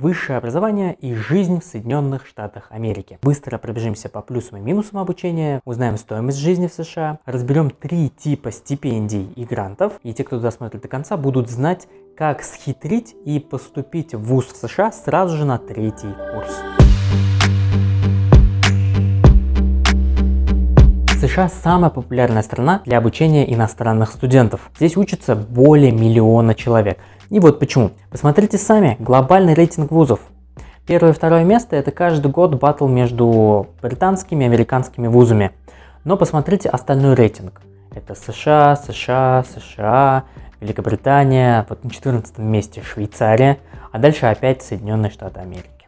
высшее образование и жизнь в Соединенных Штатах Америки. Быстро пробежимся по плюсам и минусам обучения, узнаем стоимость жизни в США, разберем три типа стипендий и грантов, и те, кто досмотрит до конца, будут знать, как схитрить и поступить в ВУЗ в США сразу же на третий курс. США самая популярная страна для обучения иностранных студентов. Здесь учатся более миллиона человек. И вот почему. Посмотрите сами, глобальный рейтинг вузов. Первое и второе место это каждый год батл между британскими и американскими вузами. Но посмотрите остальной рейтинг. Это США, США, США, Великобритания, вот на 14 месте Швейцария, а дальше опять Соединенные Штаты Америки.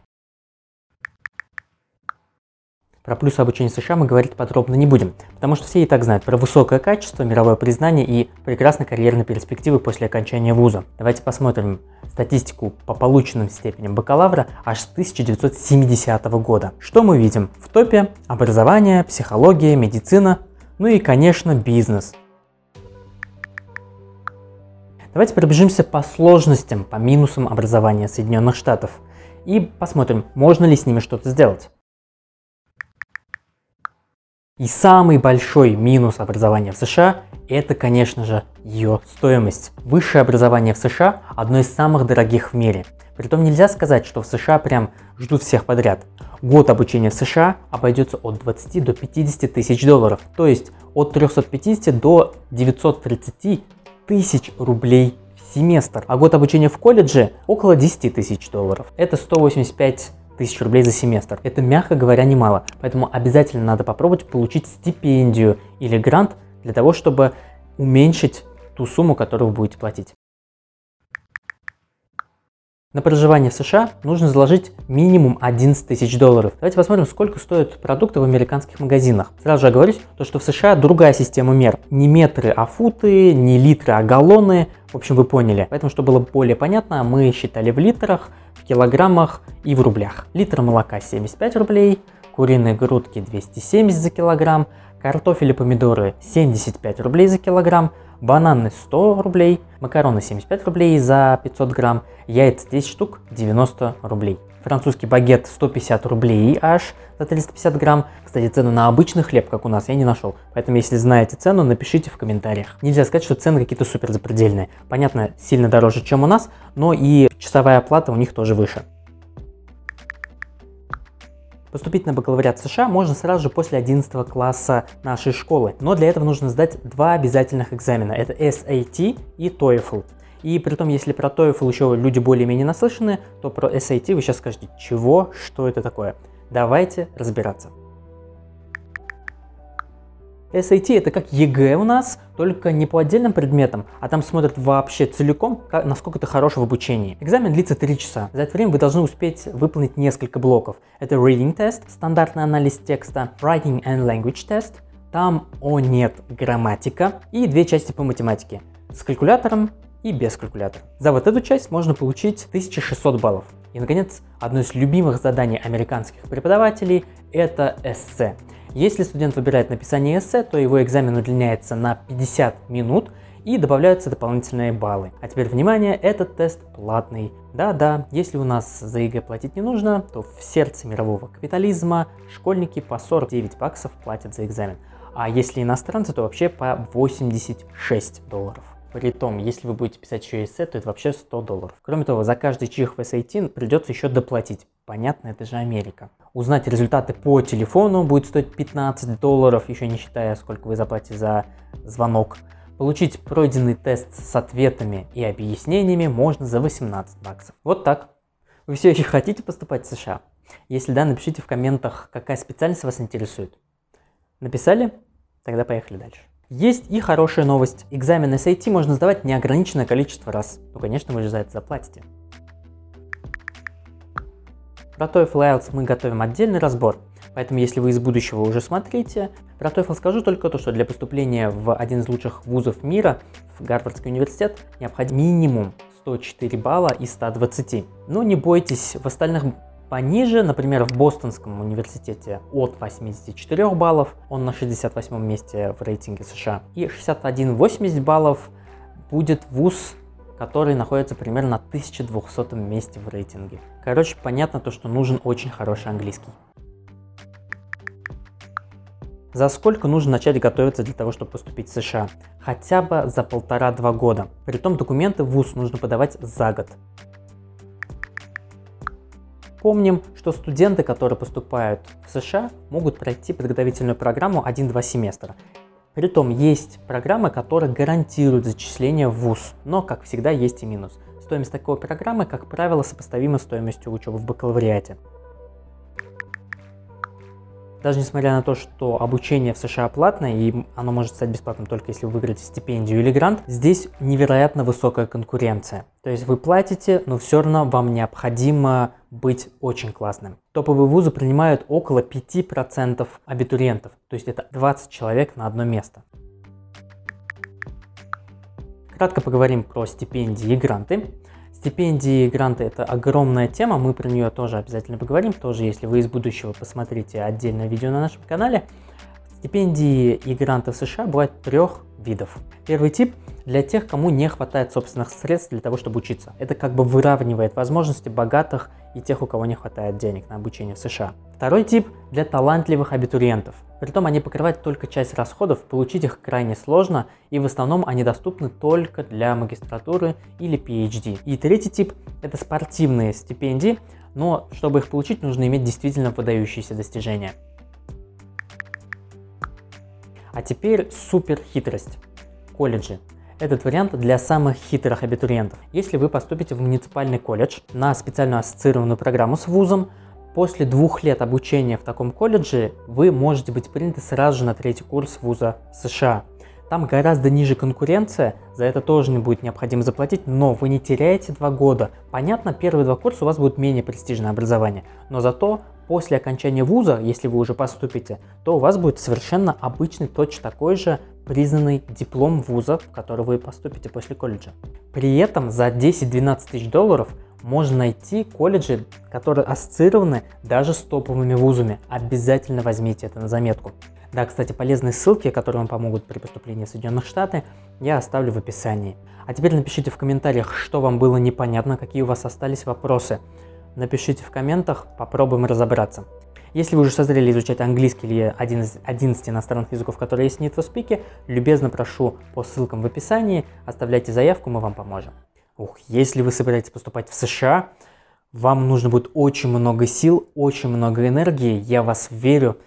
Про плюсы обучения США мы говорить подробно не будем, потому что все и так знают про высокое качество, мировое признание и прекрасные карьерные перспективы после окончания вуза. Давайте посмотрим статистику по полученным степеням бакалавра аж с 1970 года. Что мы видим? В топе образование, психология, медицина, ну и, конечно, бизнес. Давайте пробежимся по сложностям, по минусам образования Соединенных Штатов и посмотрим, можно ли с ними что-то сделать. И самый большой минус образования в США – это, конечно же, ее стоимость. Высшее образование в США – одно из самых дорогих в мире. Притом нельзя сказать, что в США прям ждут всех подряд. Год обучения в США обойдется от 20 до 50 тысяч долларов, то есть от 350 до 930 тысяч рублей в семестр. А год обучения в колледже около 10 тысяч долларов. Это 185 тысяч рублей за семестр. Это, мягко говоря, немало. Поэтому обязательно надо попробовать получить стипендию или грант для того, чтобы уменьшить ту сумму, которую вы будете платить. На проживание в США нужно заложить минимум 11 тысяч долларов. Давайте посмотрим, сколько стоят продукты в американских магазинах. Сразу же оговорюсь, то, что в США другая система мер. Не метры, а футы, не литры, а галлоны. В общем, вы поняли. Поэтому, чтобы было более понятно, мы считали в литрах, в килограммах и в рублях. Литр молока 75 рублей, куриные грудки 270 за килограмм, картофель и помидоры 75 рублей за килограмм, бананы 100 рублей, макароны 75 рублей за 500 грамм, яйца 10 штук 90 рублей. Французский багет 150 рублей аж за 350 грамм. Кстати, цену на обычный хлеб, как у нас, я не нашел. Поэтому, если знаете цену, напишите в комментариях. Нельзя сказать, что цены какие-то супер запредельные. Понятно, сильно дороже, чем у нас, но и часовая оплата у них тоже выше. Поступить на бакалавриат США можно сразу же после 11 класса нашей школы, но для этого нужно сдать два обязательных экзамена. Это SAT и TOEFL. И при том, если про TOEFL еще люди более-менее наслышаны, то про SAT вы сейчас скажете, чего, что это такое. Давайте разбираться. SAT это как ЕГЭ у нас, только не по отдельным предметам, а там смотрят вообще целиком, как, насколько ты хорош в обучении. Экзамен длится 3 часа. За это время вы должны успеть выполнить несколько блоков. Это reading тест, стандартный анализ текста, writing and language test, там о нет грамматика и две части по математике с калькулятором и без калькулятора. За вот эту часть можно получить 1600 баллов. И, наконец, одно из любимых заданий американских преподавателей – это эссе. Если студент выбирает написание эссе, то его экзамен удлиняется на 50 минут и добавляются дополнительные баллы. А теперь внимание, этот тест платный. Да-да, если у нас за ЕГЭ платить не нужно, то в сердце мирового капитализма школьники по 49 баксов платят за экзамен. А если иностранцы, то вообще по 86 долларов. Притом, если вы будете писать еще эссе, то это вообще 100 долларов. Кроме того, за каждый чих в SAT придется еще доплатить. Понятно, это же Америка. Узнать результаты по телефону будет стоить 15 долларов, еще не считая, сколько вы заплатите за звонок. Получить пройденный тест с ответами и объяснениями можно за 18 баксов. Вот так. Вы все еще хотите поступать в США? Если да, напишите в комментах, какая специальность вас интересует. Написали? Тогда поехали дальше. Есть и хорошая новость. Экзамен SAT можно сдавать неограниченное количество раз. Ну, конечно, вы же за это заплатите. Про TOEFL IELTS мы готовим отдельный разбор, поэтому если вы из будущего уже смотрите, про TOEFL скажу только то, что для поступления в один из лучших вузов мира, в Гарвардский университет, необходим минимум 104 балла из 120. Но не бойтесь, в остальных пониже, например, в Бостонском университете от 84 баллов, он на 68 месте в рейтинге США, и 61-80 баллов будет вуз который находится примерно на 1200 месте в рейтинге. Короче, понятно то, что нужен очень хороший английский. За сколько нужно начать готовиться для того, чтобы поступить в США? Хотя бы за полтора-два года. Притом документы в ВУЗ нужно подавать за год. Помним, что студенты, которые поступают в США, могут пройти подготовительную программу 1-2 семестра. Притом есть программы, которые гарантируют зачисление в ВУЗ, но, как всегда, есть и минус. Стоимость такой программы, как правило, сопоставима с стоимостью учебы в бакалавриате. Даже несмотря на то, что обучение в США платное, и оно может стать бесплатным только если вы выиграете стипендию или грант, здесь невероятно высокая конкуренция. То есть вы платите, но все равно вам необходимо быть очень классным. Топовые вузы принимают около 5% абитуриентов, то есть это 20 человек на одно место. Кратко поговорим про стипендии и гранты. Стипендии и гранты – это огромная тема, мы про нее тоже обязательно поговорим. Тоже, если вы из будущего, посмотрите отдельное видео на нашем канале. Стипендии и гранты в США бывают трех видов. Первый тип для тех, кому не хватает собственных средств для того, чтобы учиться. Это как бы выравнивает возможности богатых и тех, у кого не хватает денег на обучение в США. Второй тип для талантливых абитуриентов. Притом они покрывают только часть расходов, получить их крайне сложно, и в основном они доступны только для магистратуры или PhD. И третий тип – это спортивные стипендии, но чтобы их получить, нужно иметь действительно выдающиеся достижения. А теперь супер хитрость. Колледжи. Этот вариант для самых хитрых абитуриентов. Если вы поступите в муниципальный колледж на специальную ассоциированную программу с вузом, После двух лет обучения в таком колледже вы можете быть приняты сразу же на третий курс вуза США. Там гораздо ниже конкуренция, за это тоже не будет необходимо заплатить, но вы не теряете два года. Понятно, первые два курса у вас будет менее престижное образование, но зато после окончания вуза, если вы уже поступите, то у вас будет совершенно обычный, точно такой же признанный диплом вуза, в который вы поступите после колледжа. При этом за 10-12 тысяч долларов можно найти колледжи, которые ассоциированы даже с топовыми вузами. Обязательно возьмите это на заметку. Да, кстати, полезные ссылки, которые вам помогут при поступлении в Соединенных Штаты, я оставлю в описании. А теперь напишите в комментариях, что вам было непонятно, какие у вас остались вопросы. Напишите в комментах, попробуем разобраться. Если вы уже созрели изучать английский или один из 11 иностранных языков, которые есть в NeedForSpeak, любезно прошу по ссылкам в описании, оставляйте заявку, мы вам поможем. Ух, если вы собираетесь поступать в США, вам нужно будет очень много сил, очень много энергии. Я вас верю.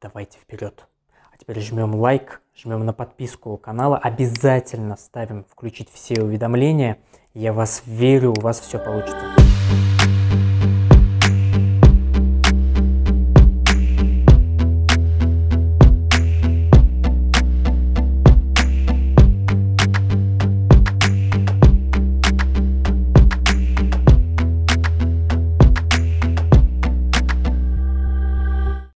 Давайте вперед. А теперь жмем лайк, жмем на подписку канала. Обязательно ставим включить все уведомления. Я вас верю, у вас все получится.